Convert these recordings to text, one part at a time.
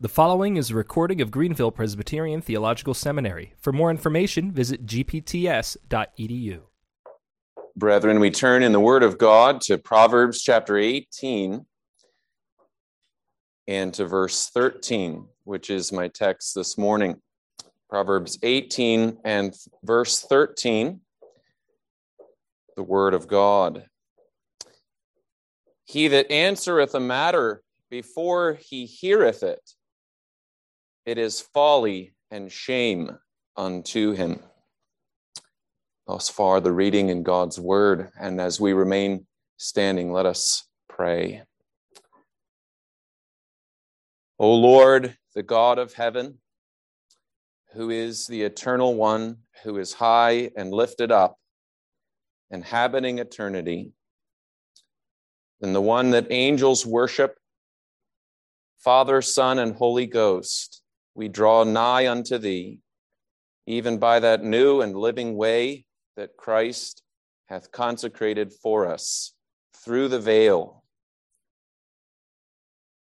The following is a recording of Greenville Presbyterian Theological Seminary. For more information, visit gpts.edu. Brethren, we turn in the Word of God to Proverbs chapter 18 and to verse 13, which is my text this morning. Proverbs 18 and verse 13, the Word of God. He that answereth a matter before he heareth it, it is folly and shame unto him. Thus far, the reading in God's word. And as we remain standing, let us pray. O Lord, the God of heaven, who is the eternal one, who is high and lifted up, inhabiting eternity, and the one that angels worship, Father, Son, and Holy Ghost we draw nigh unto thee, even by that new and living way that Christ hath consecrated for us through the veil.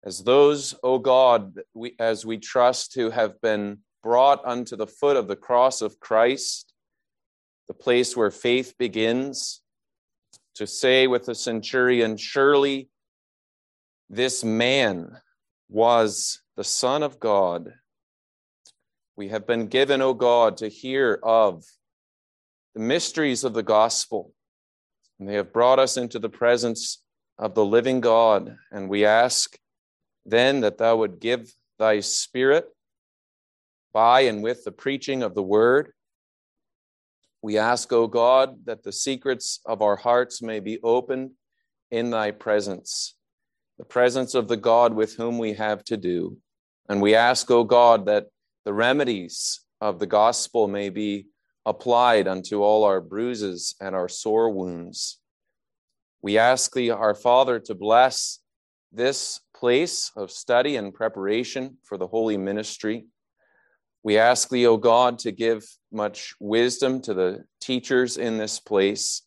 As those, O God, we, as we trust who have been brought unto the foot of the cross of Christ, the place where faith begins, to say with the centurion, Surely this man was the Son of God we have been given, O God, to hear of the mysteries of the gospel. And they have brought us into the presence of the living God. And we ask then that thou would give thy spirit by and with the preaching of the word. We ask, O God, that the secrets of our hearts may be opened in thy presence, the presence of the God with whom we have to do. And we ask, O God, that the remedies of the gospel may be applied unto all our bruises and our sore wounds. We ask thee, our Father, to bless this place of study and preparation for the holy ministry. We ask thee, O God, to give much wisdom to the teachers in this place.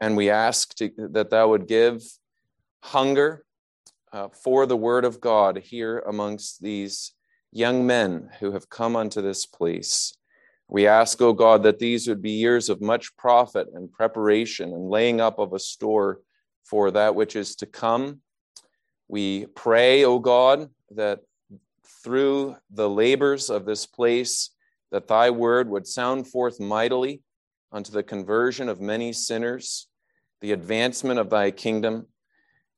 And we ask to, that thou would give hunger uh, for the word of God here amongst these young men who have come unto this place. We ask, O God, that these would be years of much profit and preparation and laying up of a store for that which is to come. We pray, O God, that through the labors of this place, that thy word would sound forth mightily unto the conversion of many sinners, the advancement of thy kingdom,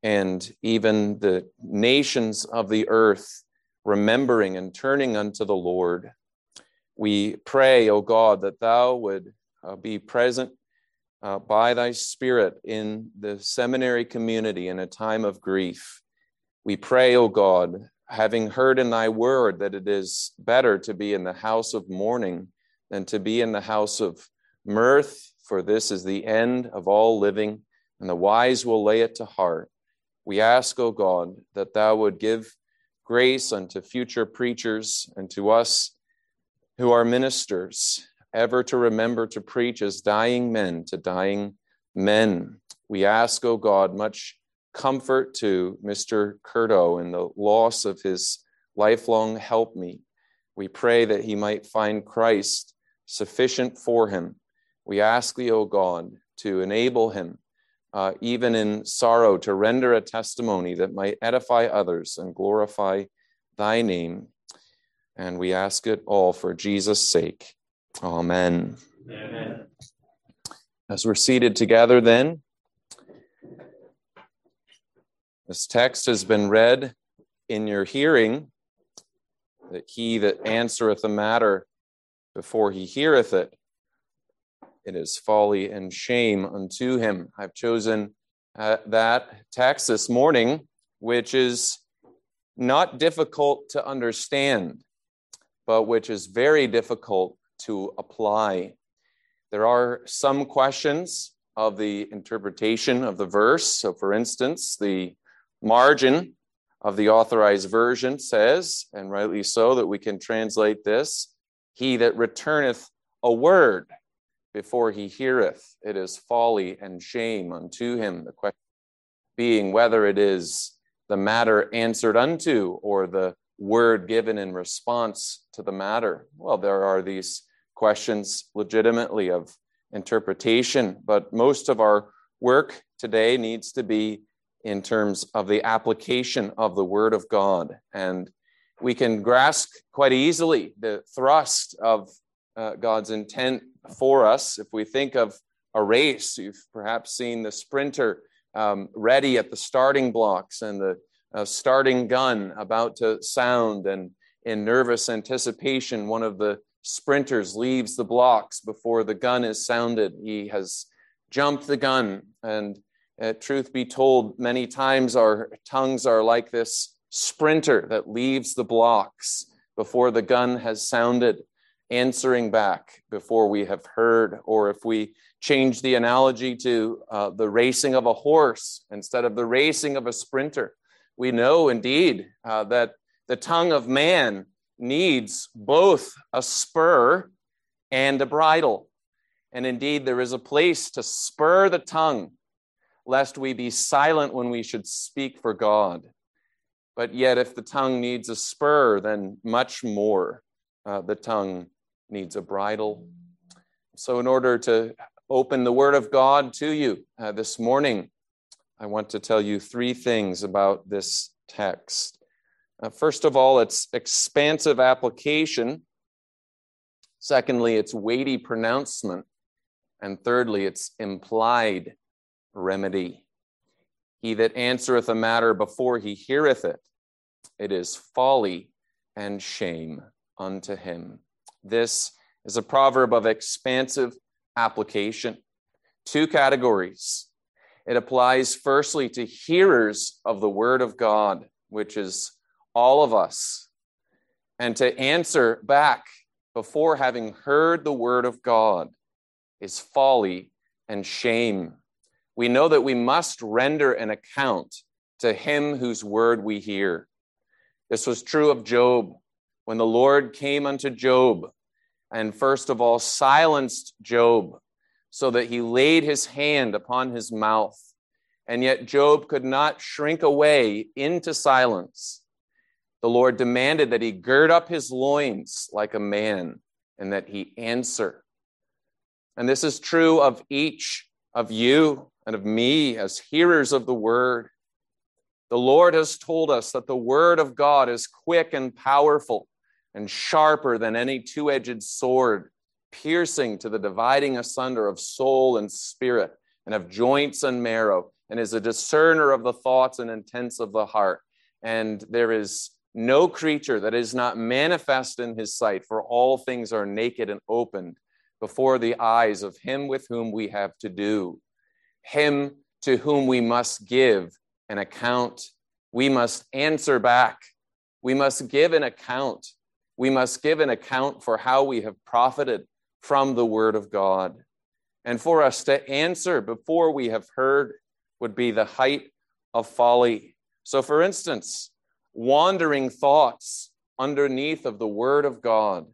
and even the nations of the earth remembering and turning unto the Lord. We pray, O God, that thou would uh, be present uh, by thy Spirit in the seminary community in a time of grief. We pray, O God, having heard in thy word that it is better to be in the house of mourning than to be in the house of mirth, for this is the end of all living, and the wise will lay it to heart. We ask, O God, that thou would give grace unto future preachers and to us who are ministers, ever to remember to preach as dying men to dying men. We ask, O oh God, much comfort to Mr. Curto in the loss of his lifelong helpmeet. We pray that he might find Christ sufficient for him. We ask thee, O God, to enable him uh, even in sorrow, to render a testimony that might edify others and glorify thy name. And we ask it all for Jesus' sake. Amen. Amen. As we're seated together, then, this text has been read in your hearing that he that answereth a matter before he heareth it it is folly and shame unto him. I've chosen uh, that text this morning, which is not difficult to understand, but which is very difficult to apply. There are some questions of the interpretation of the verse. So, for instance, the margin of the authorized version says, and rightly so, that we can translate this He that returneth a word before he heareth, it is folly and shame unto him. The question being whether it is the matter answered unto or the word given in response to the matter? Well, there are these questions legitimately of interpretation, but most of our work today needs to be in terms of the application of the Word of God. And we can grasp quite easily the thrust of uh, God's intent for us if we think of a race. You've perhaps seen the sprinter um, ready at the starting blocks and the uh, starting gun about to sound, and in nervous anticipation, one of the sprinters leaves the blocks before the gun is sounded. He has jumped the gun. And uh, truth be told, many times our tongues are like this sprinter that leaves the blocks before the gun has sounded, answering back before we have heard. Or if we change the analogy to uh, the racing of a horse instead of the racing of a sprinter, we know indeed uh, that the tongue of man needs both a spur and a bridle. And indeed, there is a place to spur the tongue, lest we be silent when we should speak for God. But yet, if the tongue needs a spur, then much more uh, the tongue needs a bridle. So, in order to open the Word of God to you uh, this morning, I want to tell you three things about this text. Uh, first of all, its expansive application. Secondly, its weighty pronouncement. And thirdly, its implied remedy. He that answereth a matter before he heareth it, it is folly and shame unto him. This is a proverb of expansive application. Two categories. It applies firstly to hearers of the word of God, which is all of us, and to answer back before having heard the word of God is folly and shame. We know that we must render an account to him whose word we hear. This was true of Job when the Lord came unto Job and first of all silenced Job so that he laid his hand upon his mouth. And yet Job could not shrink away into silence the Lord demanded that he gird up his loins like a man and that he answer. And this is true of each of you and of me as hearers of the word. The Lord has told us that the word of God is quick and powerful and sharper than any two edged sword, piercing to the dividing asunder of soul and spirit and of joints and marrow, and is a discerner of the thoughts and intents of the heart. And there is no creature that is not manifest in his sight, for all things are naked and opened before the eyes of him with whom we have to do, him to whom we must give an account. We must answer back. We must give an account. We must give an account for how we have profited from the word of God. And for us to answer before we have heard would be the height of folly. So, for instance, wandering thoughts underneath of the Word of God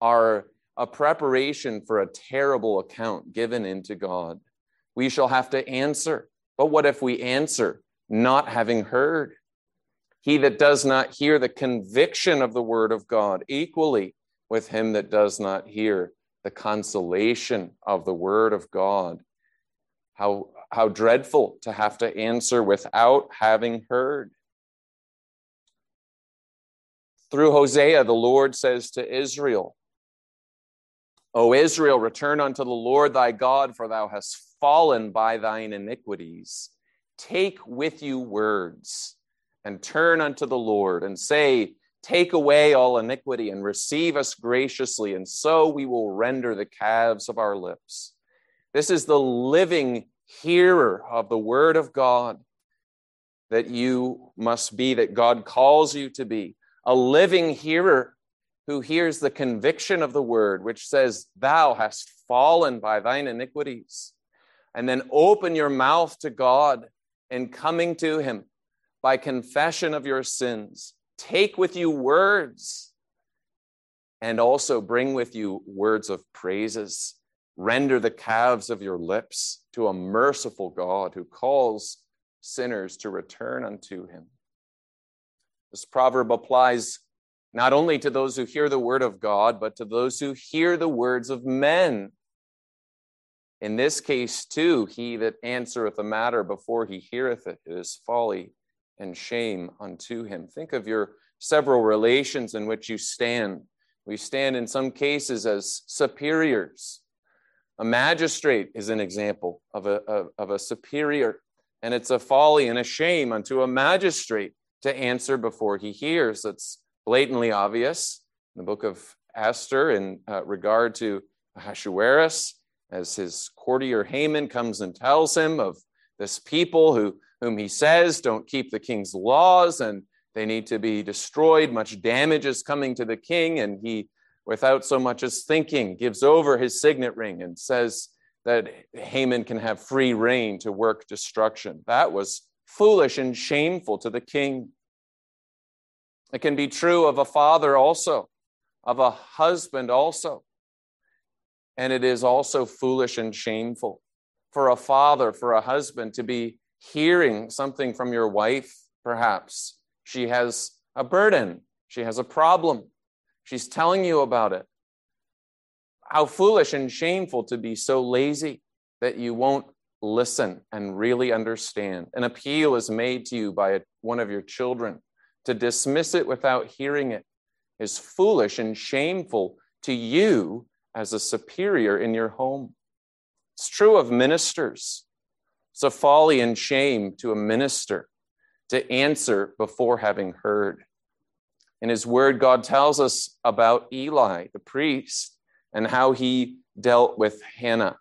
are a preparation for a terrible account given into God. We shall have to answer. But what if we answer not having heard? He that does not hear the conviction of the Word of God, equally with him that does not hear the consolation of the Word of God. How, how dreadful to have to answer without having heard. Through Hosea, the Lord says to Israel, O Israel, return unto the Lord thy God, for thou hast fallen by thine iniquities. Take with you words and turn unto the Lord and say, Take away all iniquity and receive us graciously, and so we will render the calves of our lips. This is the living hearer of the word of God that you must be, that God calls you to be a living hearer who hears the conviction of the word, which says, Thou hast fallen by thine iniquities. And then open your mouth to God in coming to him by confession of your sins. Take with you words and also bring with you words of praises. Render the calves of your lips to a merciful God who calls sinners to return unto him. This proverb applies not only to those who hear the word of God, but to those who hear the words of men. In this case, too, he that answereth a matter before he heareth it, is folly and shame unto him. Think of your several relations in which you stand. We stand in some cases as superiors. A magistrate is an example of a, of, of a superior, and it's a folly and a shame unto a magistrate to answer before he hears. That's blatantly obvious in the book of Esther in uh, regard to Ahasuerus, as his courtier Haman comes and tells him of this people who, whom he says don't keep the king's laws and they need to be destroyed. Much damage is coming to the king, and he, without so much as thinking, gives over his signet ring and says that Haman can have free rein to work destruction. That was foolish and shameful to the king. It can be true of a father also, of a husband also. And it is also foolish and shameful for a father, for a husband to be hearing something from your wife, perhaps. She has a burden, she has a problem, she's telling you about it. How foolish and shameful to be so lazy that you won't listen and really understand. An appeal is made to you by one of your children to dismiss it without hearing it is foolish and shameful to you as a superior in your home. It's true of ministers. It's a folly and shame to a minister to answer before having heard. In his word, God tells us about Eli, the priest, and how he dealt with Hannah.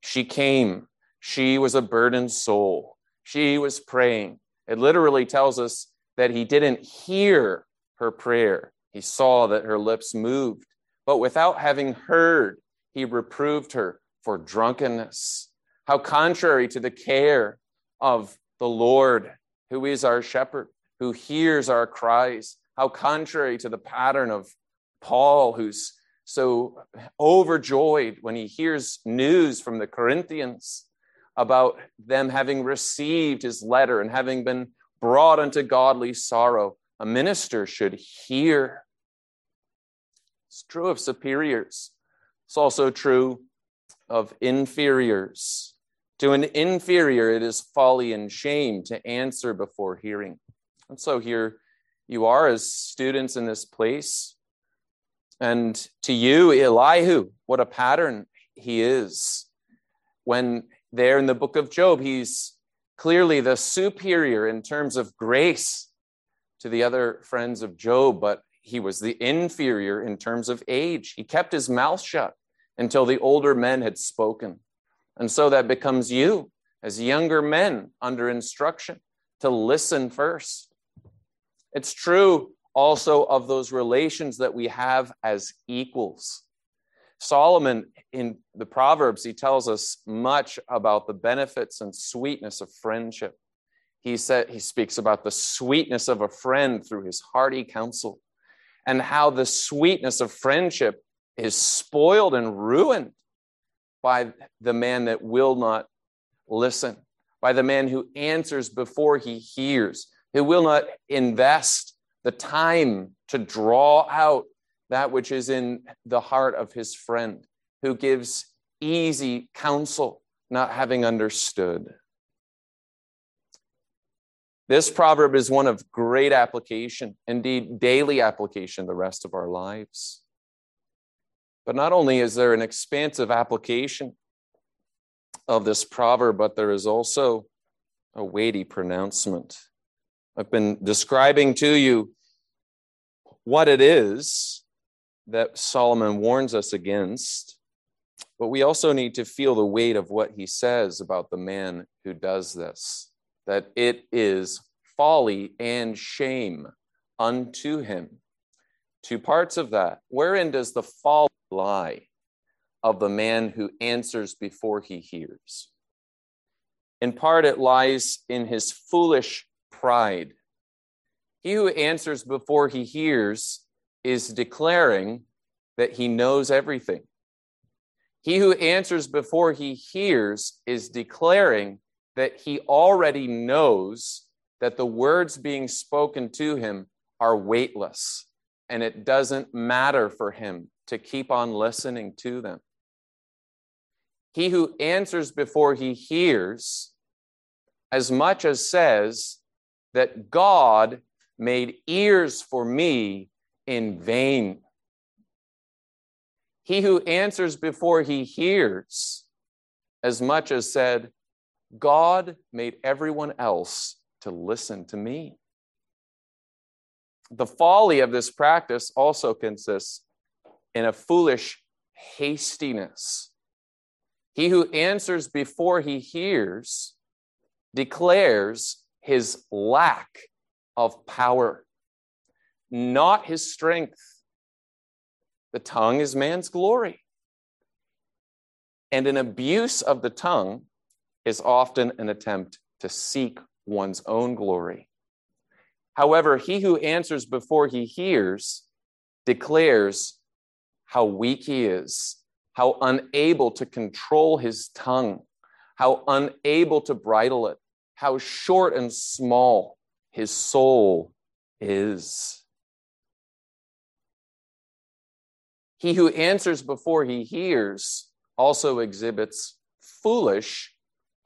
She came, she was a burdened soul, she was praying. It literally tells us that he didn't hear her prayer. He saw that her lips moved, but without having heard, he reproved her for drunkenness. How contrary to the care of the Lord, who is our shepherd, who hears our cries. How contrary to the pattern of Paul, who's so overjoyed when he hears news from the Corinthians about them having received his letter and having been brought unto godly sorrow, a minister should hear. It's true of superiors. It's also true of inferiors. To an inferior, it is folly and shame to answer before hearing. And so here you are as students in this place. And to you, Elihu, what a pattern he is. When there in the book of Job, he's clearly the superior in terms of grace to the other friends of Job, but he was the inferior in terms of age. He kept his mouth shut until the older men had spoken. And so that becomes you as younger men under instruction to listen first. It's true also of those relations that we have as equals. Solomon in the Proverbs, he tells us much about the benefits and sweetness of friendship. He said he speaks about the sweetness of a friend through his hearty counsel and how the sweetness of friendship is spoiled and ruined by the man that will not listen, by the man who answers before he hears, who will not invest the time to draw out that which is in the heart of his friend, who gives easy counsel, not having understood. This proverb is one of great application, indeed, daily application the rest of our lives. But not only is there an expansive application of this proverb, but there is also a weighty pronouncement. I've been describing to you what it is that Solomon warns us against, but we also need to feel the weight of what he says about the man who does this, that it is folly and shame unto him. Two parts of that. Wherein does the folly lie of the man who answers before he hears? In part, it lies in his foolish pride. He who answers before he hears is declaring that he knows everything. He who answers before he hears is declaring that he already knows that the words being spoken to him are weightless, and it doesn't matter for him to keep on listening to them. He who answers before he hears, as much as says that God made ears for me in vain. He who answers before he hears, as much as said, God made everyone else to listen to me. The folly of this practice also consists in a foolish hastiness. He who answers before he hears declares his lack of power, not his strength. The tongue is man's glory. And an abuse of the tongue is often an attempt to seek one's own glory. However, he who answers before he hears declares how weak he is, how unable to control his tongue, how unable to bridle it, how short and small his soul is. He who answers before he hears also exhibits foolish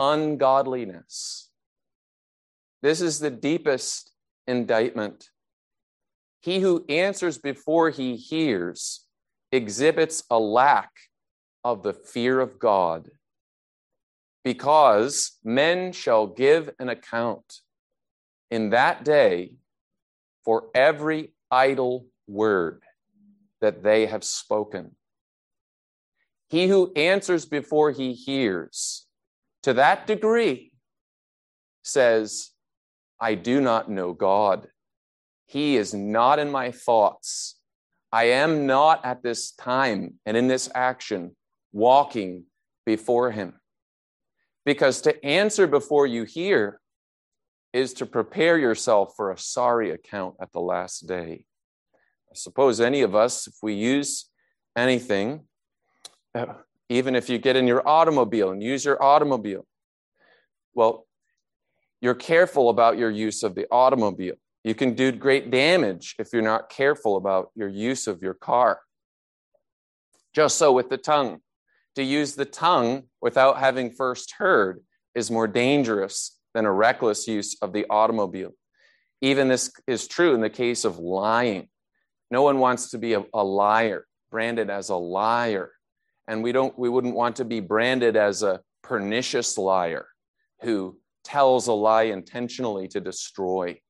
ungodliness. This is the deepest indictment. He who answers before he hears exhibits a lack of the fear of God, because men shall give an account in that day for every idle word that they have spoken. He who answers before he hears, to that degree, says, I do not know God. He is not in my thoughts. I am not at this time and in this action walking before him. Because to answer before you hear is to prepare yourself for a sorry account at the last day. I suppose any of us, if we use anything, uh, even if you get in your automobile and use your automobile, well, you're careful about your use of the automobile. You can do great damage if you're not careful about your use of your car. Just so with the tongue. To use the tongue without having first heard is more dangerous than a reckless use of the automobile. Even this is true in the case of lying. No one wants to be a, a liar, branded as a liar. And we don't we wouldn't want to be branded as a pernicious liar who tells a lie intentionally to destroy.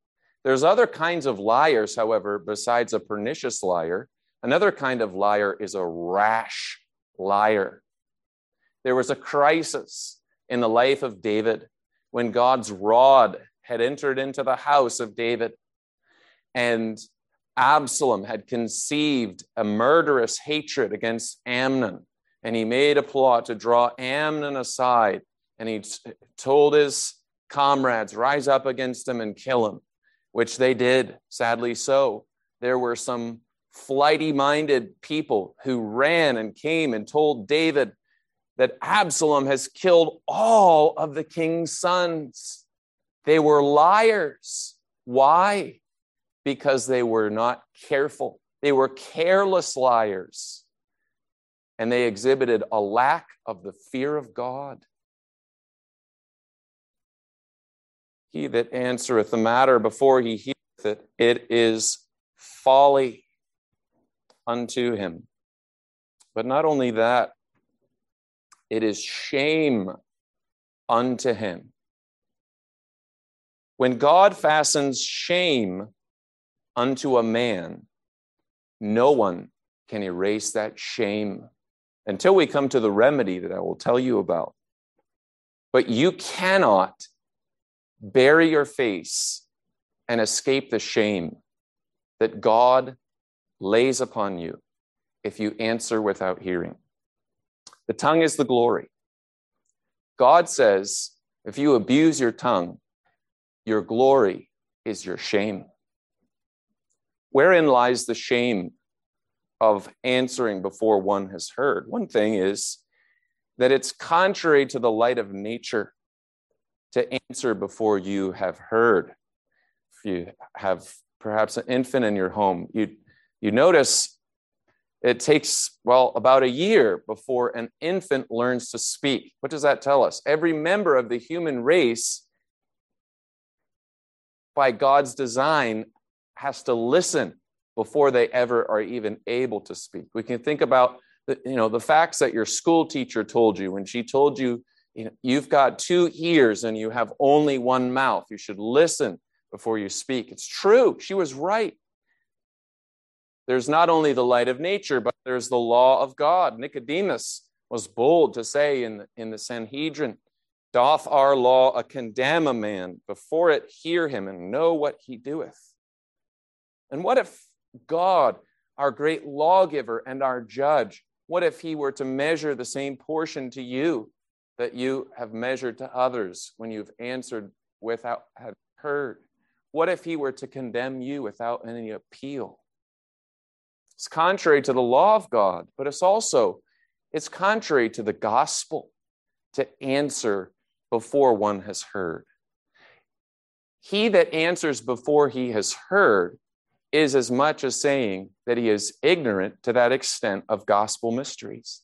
There's other kinds of liars, however, besides a pernicious liar. Another kind of liar is a rash liar. There was a crisis in the life of David when God's rod had entered into the house of David and Absalom had conceived a murderous hatred against Amnon. And he made a plot to draw Amnon aside. And he told his comrades rise up against him and kill him, which they did, sadly so. There were some flighty minded people who ran and came and told David that Absalom has killed all of the king's sons. They were liars. Why? Because they were not careful. They were careless liars. And they exhibited a lack of the fear of God. He that answereth the matter before he heareth it, it is folly unto him. But not only that, it is shame unto him. When God fastens shame unto a man, no one can erase that shame until we come to the remedy that I will tell you about. But you cannot bury your face and escape the shame that God lays upon you if you answer without hearing. The tongue is the glory. God says, if you abuse your tongue, your glory is your shame. Wherein lies the shame of answering before one has heard? One thing is that it's contrary to the light of nature to answer before you have heard. If you have perhaps an infant in your home, you, you notice it takes, well, about a year before an infant learns to speak. What does that tell us? Every member of the human race, by God's design, has to listen before they ever are even able to speak. We can think about the, you know, the facts that your school teacher told you when she told you, you know, you've got two ears and you have only one mouth. You should listen before you speak. It's true. She was right. There's not only the light of nature, but there's the law of God. Nicodemus was bold to say in the, in the Sanhedrin, Doth our law a condemn a man before it hear him and know what he doeth? And what if God, our great lawgiver and our judge, what if he were to measure the same portion to you that you have measured to others when you've answered without have heard? What if he were to condemn you without any appeal? It's contrary to the law of God, but it's also it's contrary to the gospel to answer before one has heard. He that answers before he has heard is as much as saying that he is ignorant to that extent of gospel mysteries.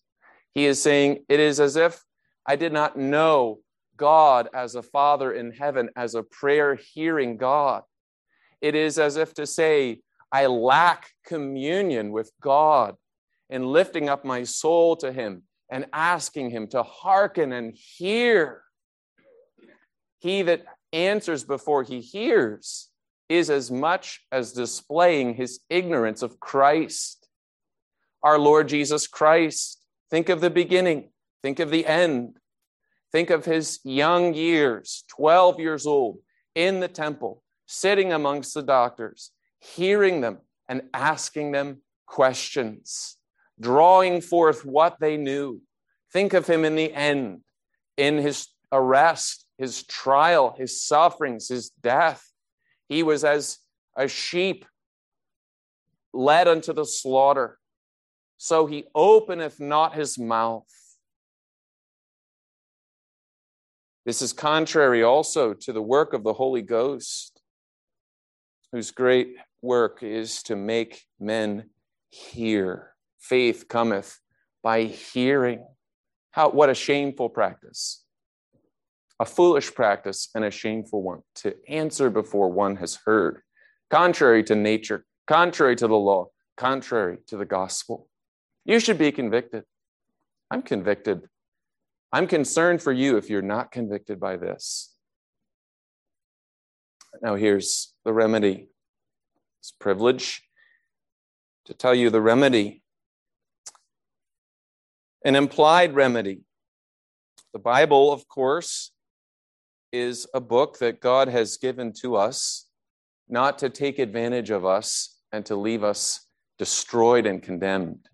He is saying, It is as if I did not know God as a Father in heaven, as a prayer hearing God. It is as if to say, I lack communion with God in lifting up my soul to Him and asking Him to hearken and hear. He that answers before he hears is as much as displaying his ignorance of Christ. Our Lord Jesus Christ, think of the beginning, think of the end, think of his young years, 12 years old, in the temple, sitting amongst the doctors, hearing them and asking them questions, drawing forth what they knew. Think of him in the end, in his arrest, his trial, his sufferings, his death he was as a sheep led unto the slaughter. So he openeth not his mouth. This is contrary also to the work of the Holy Ghost, whose great work is to make men hear. Faith cometh by hearing. How, what a shameful practice a foolish practice and a shameful one to answer before one has heard, contrary to nature, contrary to the law, contrary to the gospel. You should be convicted. I'm convicted. I'm concerned for you if you're not convicted by this. Now, here's the remedy. It's privilege to tell you the remedy. An implied remedy. The Bible, of course, is a book that God has given to us, not to take advantage of us and to leave us destroyed and condemned.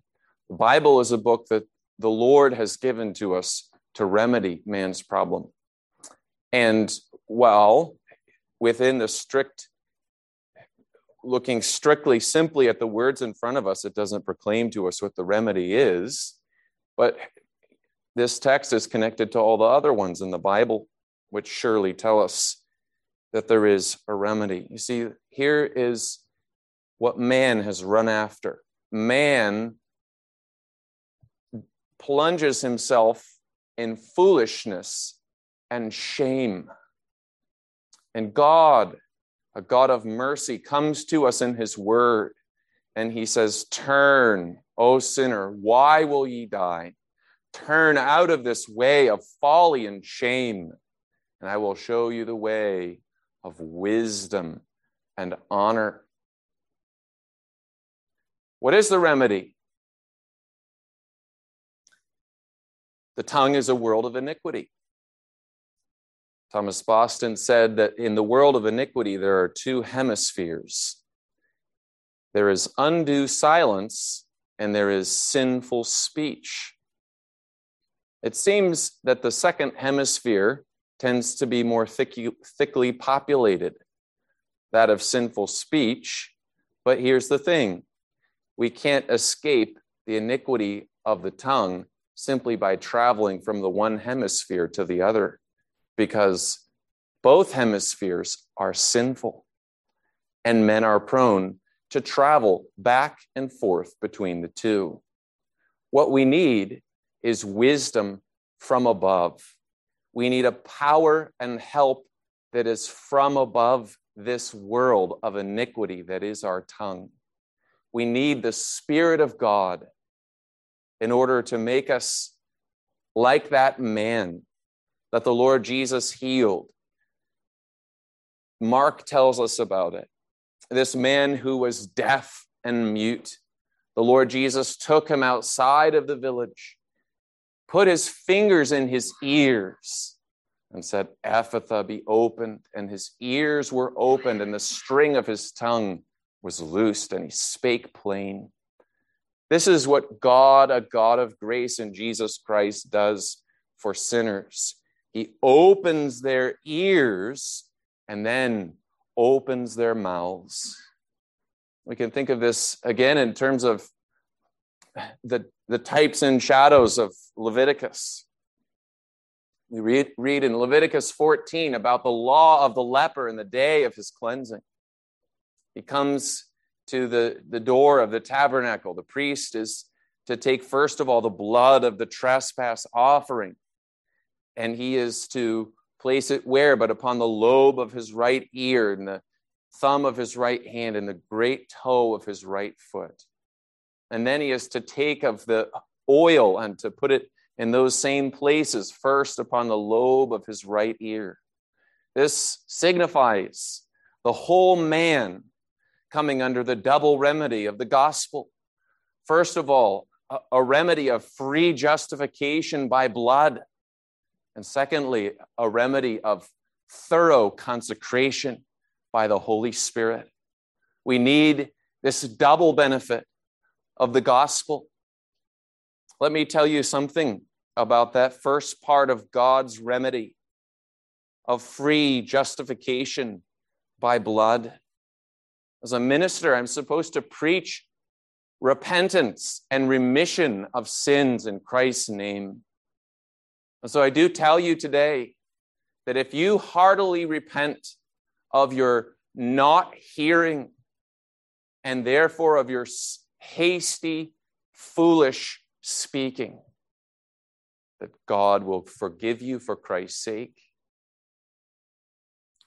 The Bible is a book that the Lord has given to us to remedy man's problem. And while within the strict, looking strictly simply at the words in front of us, it doesn't proclaim to us what the remedy is. But this text is connected to all the other ones in the Bible which surely tell us that there is a remedy. You see, here is what man has run after. Man plunges himself in foolishness and shame. And God, a God of mercy, comes to us in his word and he says, Turn, O sinner, why will ye die? Turn out of this way of folly and shame and I will show you the way of wisdom and honor. What is the remedy? The tongue is a world of iniquity. Thomas Boston said that in the world of iniquity, there are two hemispheres there is undue silence, and there is sinful speech. It seems that the second hemisphere tends to be more thickly, thickly populated, that of sinful speech. But here's the thing we can't escape the iniquity of the tongue simply by traveling from the one hemisphere to the other, because both hemispheres are sinful. and men are prone to travel back and forth between the two. What we need is wisdom from above. We need a power and help that is from above this world of iniquity that is our tongue. We need the Spirit of God in order to make us like that man that the Lord Jesus healed. Mark tells us about it. This man who was deaf and mute, the Lord Jesus took him outside of the village, put his fingers in his ears, and said, Ephphatha, be opened. And his ears were opened, and the string of his tongue was loosed, and he spake plain. This is what God, a God of grace in Jesus Christ, does for sinners. He opens their ears and then opens their mouths. We can think of this again in terms of the, the types and shadows of Leviticus. We read, read in Leviticus 14 about the law of the leper in the day of his cleansing. He comes to the, the door of the tabernacle. The priest is to take, first of all, the blood of the trespass offering, and he is to place it where? But upon the lobe of his right ear, and the thumb of his right hand, and the great toe of his right foot. And then he is to take of the oil and to put it in those same places, first upon the lobe of his right ear. This signifies the whole man coming under the double remedy of the gospel. First of all, a, a remedy of free justification by blood. And secondly, a remedy of thorough consecration by the Holy Spirit. We need this double benefit of the gospel. Let me tell you something about that first part of God's remedy of free justification by blood. As a minister, I'm supposed to preach repentance and remission of sins in Christ's name. And so I do tell you today that if you heartily repent of your not hearing and therefore of your hasty, foolish speaking, that God will forgive you for Christ's sake.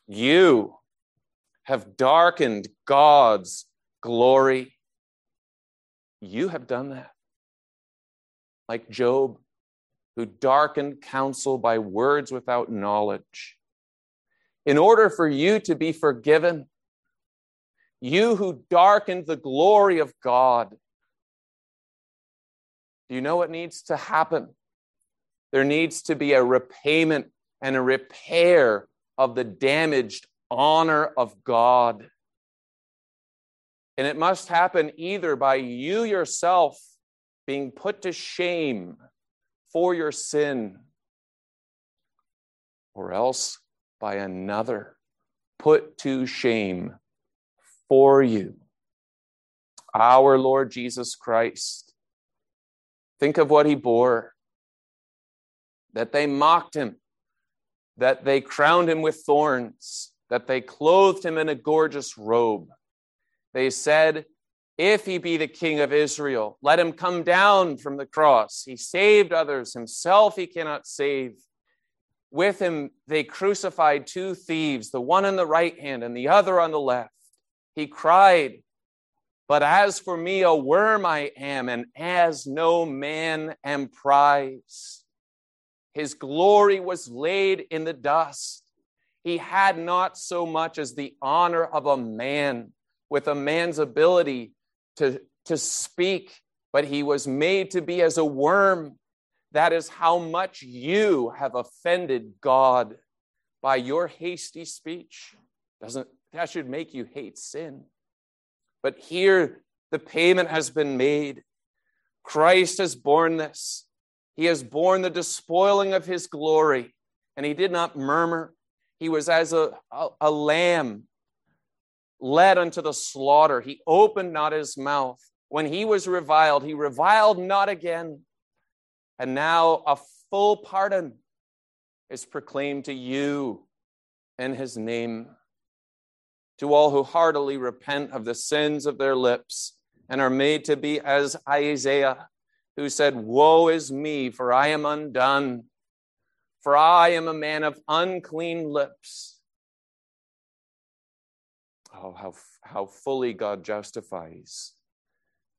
You have darkened God's glory. You have done that. Like Job, who darkened counsel by words without knowledge. In order for you to be forgiven, you who darkened the glory of God, do you know what needs to happen? There needs to be a repayment and a repair of the damaged honor of God. And it must happen either by you yourself being put to shame for your sin, or else by another put to shame for you. Our Lord Jesus Christ. Think of what he bore that they mocked him, that they crowned him with thorns, that they clothed him in a gorgeous robe. They said, If he be the king of Israel, let him come down from the cross. He saved others, himself he cannot save. With him they crucified two thieves, the one on the right hand and the other on the left. He cried, But as for me, a worm I am, and as no man am prized. His glory was laid in the dust he had not so much as the honor of a man with a man's ability to, to speak, but he was made to be as a worm. That is how much you have offended God by your hasty speech. Doesn't that should make you hate sin? But here the payment has been made. Christ has borne this. He has borne the despoiling of his glory, and he did not murmur. He was as a, a, a lamb led unto the slaughter. He opened not his mouth. When he was reviled, he reviled not again. And now a full pardon is proclaimed to you in his name. to all who heartily repent of the sins of their lips and are made to be as Isaiah, who said, Woe is me, for I am undone, for I am a man of unclean lips. Oh, how, how fully God justifies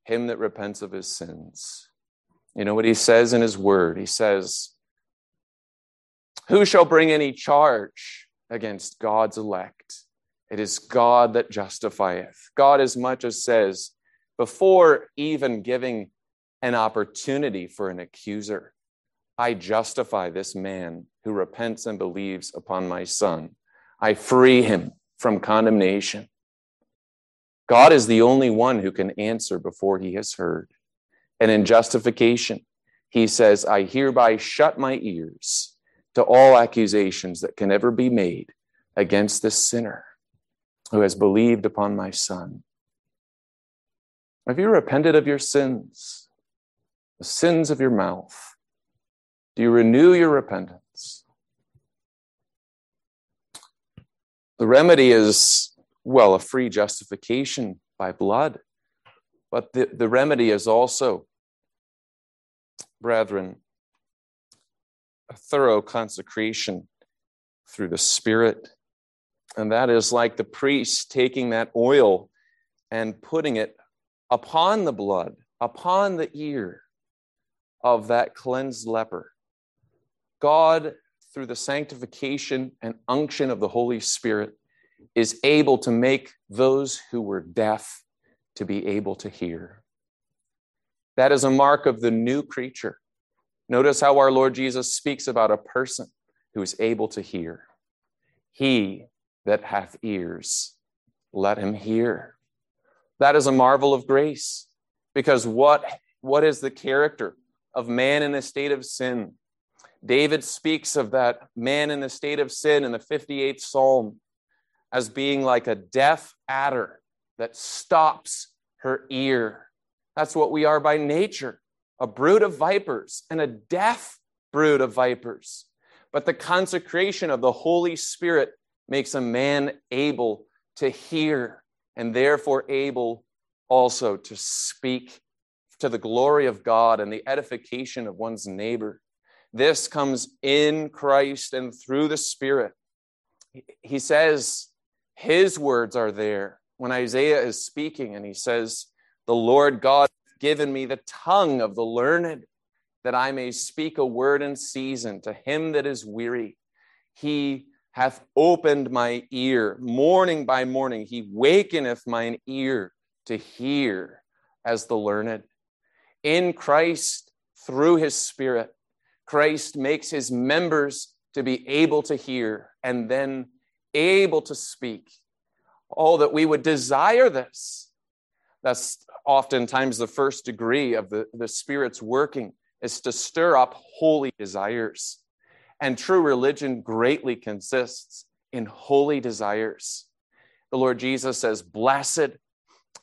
him that repents of his sins. You know what he says in his word? He says, Who shall bring any charge against God's elect? It is God that justifieth. God, as much as says, before even giving an opportunity for an accuser, I justify this man who repents and believes upon my Son. I free him from condemnation. God is the only one who can answer before he has heard. And in justification, he says, I hereby shut my ears to all accusations that can ever be made against this sinner who has believed upon my Son. Have you repented of your sins, the sins of your mouth? Do you renew your repentance? The remedy is, well, a free justification by blood. But the, the remedy is also, brethren, a thorough consecration through the Spirit and that is like the priest taking that oil and putting it upon the blood, upon the ear of that cleansed leper. God, through the sanctification and unction of the Holy Spirit, is able to make those who were deaf to be able to hear. That is a mark of the new creature. Notice how our Lord Jesus speaks about a person who is able to hear. He that hath ears, let him hear. That is a marvel of grace, because what, what is the character of man in a state of sin? David speaks of that man in the state of sin in the 58th Psalm as being like a deaf adder that stops her ear. That's what we are by nature a brood of vipers and a deaf brood of vipers. But the consecration of the Holy Spirit makes a man able to hear and therefore able also to speak to the glory of God and the edification of one's neighbor. This comes in Christ and through the Spirit. He says his words are there when Isaiah is speaking, and he says, The Lord God has given me the tongue of the learned, that I may speak a word in season to him that is weary. He hath opened my ear. Morning by morning, he wakeneth mine ear to hear as the learned. In Christ, through his Spirit, Christ makes his members to be able to hear and then able to speak. Oh, that we would desire this. That's oftentimes the first degree of the, the Spirit's working, is to stir up holy desires. And true religion greatly consists in holy desires. The Lord Jesus says, Blessed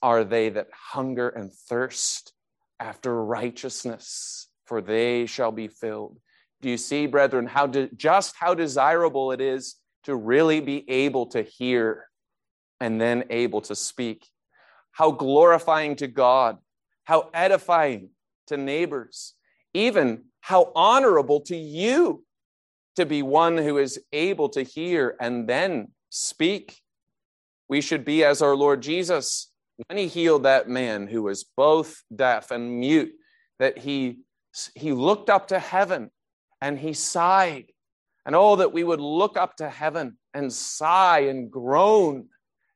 are they that hunger and thirst after righteousness, for they shall be filled. Do you see, brethren, how de- just how desirable it is to really be able to hear and then able to speak? How glorifying to God, how edifying to neighbors, even how honorable to you to be one who is able to hear and then speak. We should be as our Lord Jesus when he healed that man who was both deaf and mute, that he, he looked up to heaven and he sighed. And oh, that we would look up to heaven and sigh and groan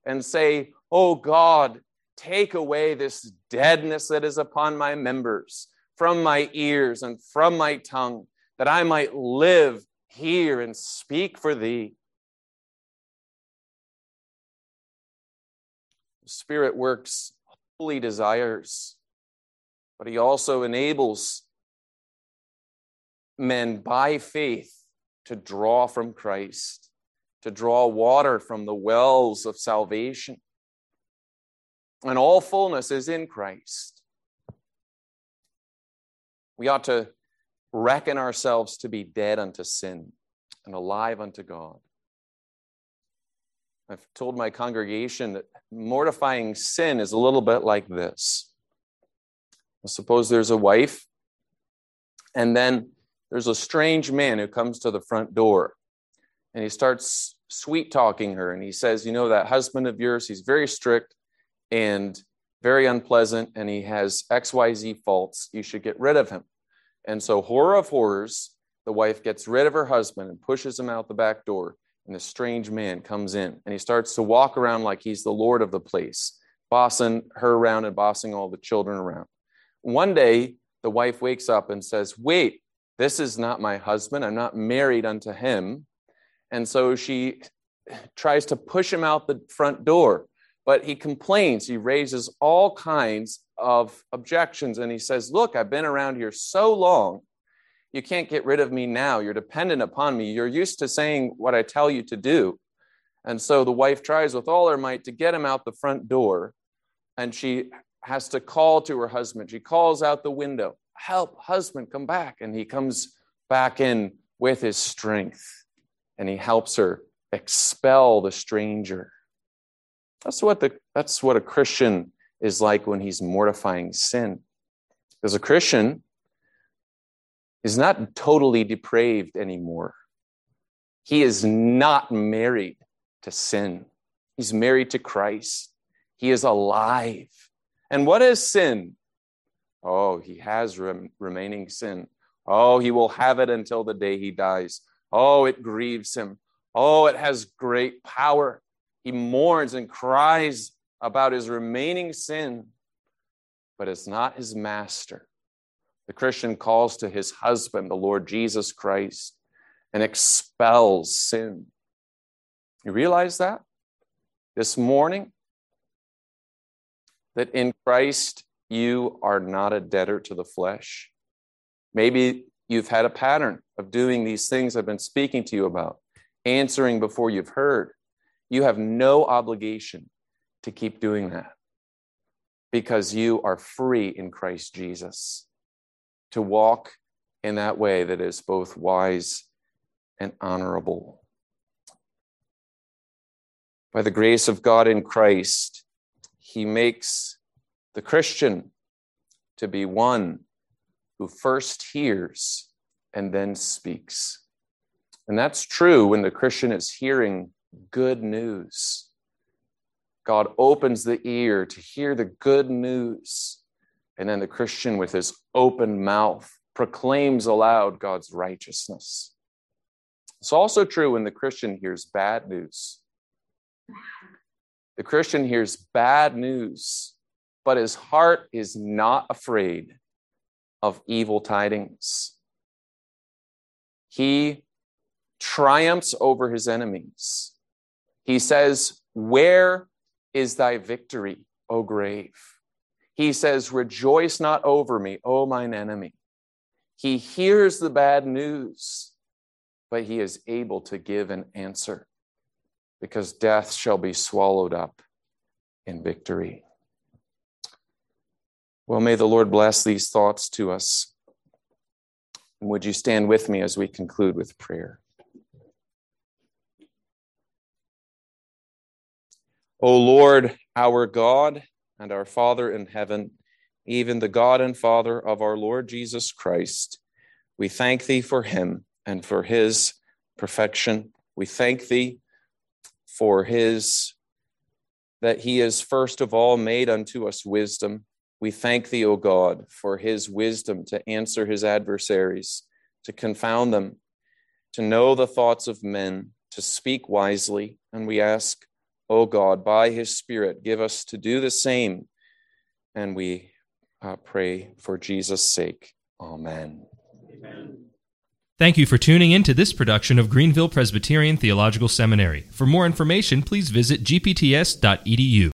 and say, Oh God, take away this deadness that is upon my members, from my ears and from my tongue, that I might live hear and speak for thee. The Spirit works holy desires, but He also enables men by faith to draw from Christ, to draw water from the wells of salvation. And all fullness is in Christ. We ought to reckon ourselves to be dead unto sin and alive unto God. I've told my congregation that mortifying sin is a little bit like this. Suppose there's a wife, and then there's a strange man who comes to the front door, and he starts sweet talking her, and he says, You know, that husband of yours, he's very strict and very unpleasant, and he has XYZ faults. You should get rid of him. And so, horror of horrors, the wife gets rid of her husband and pushes him out the back door and a strange man comes in and he starts to walk around like he's the lord of the place, bossing her around and bossing all the children around. One day, the wife wakes up and says, Wait, this is not my husband. I'm not married unto him. And so she tries to push him out the front door, but he complains. He raises all kinds of objections and he says, Look, I've been around here so long you can't get rid of me now. You're dependent upon me. You're used to saying what I tell you to do. And so the wife tries with all her might to get him out the front door. And she has to call to her husband. She calls out the window, Help, husband, come back. And he comes back in with his strength and he helps her expel the stranger. That's what, the, that's what a Christian is like when he's mortifying sin. As a Christian, is not totally depraved anymore. He is not married to sin. He's married to Christ. He is alive. And what is sin? Oh, he has rem- remaining sin. Oh, he will have it until the day he dies. Oh, it grieves him. Oh, it has great power. He mourns and cries about his remaining sin, but it's not his master. The Christian calls to his husband, the Lord Jesus Christ, and expels sin. You realize that? This morning, that in Christ you are not a debtor to the flesh. Maybe you've had a pattern of doing these things I've been speaking to you about, answering before you've heard. You have no obligation to keep doing that because you are free in Christ Jesus to walk in that way that is both wise and honorable. By the grace of God in Christ, He makes the Christian to be one who first hears and then speaks. And that's true when the Christian is hearing good news. God opens the ear to hear the good news and then the Christian, with his open mouth, proclaims aloud God's righteousness. It's also true when the Christian hears bad news. The Christian hears bad news, but his heart is not afraid of evil tidings. He triumphs over his enemies. He says, Where is thy victory, O grave? He says, Rejoice not over me, O mine enemy. He hears the bad news, but he is able to give an answer because death shall be swallowed up in victory. Well, may the Lord bless these thoughts to us. And would you stand with me as we conclude with prayer? O Lord, our God, and our Father in heaven, even the God and Father of our Lord Jesus Christ. We thank thee for him and for his perfection. We thank thee for his that he is first of all made unto us wisdom. We thank thee, O God, for his wisdom to answer his adversaries, to confound them, to know the thoughts of men, to speak wisely. And we ask O God, by his Spirit, give us to do the same. And we uh, pray for Jesus' sake. Amen. Amen. Thank you for tuning in to this production of Greenville Presbyterian Theological Seminary. For more information, please visit gpts.edu.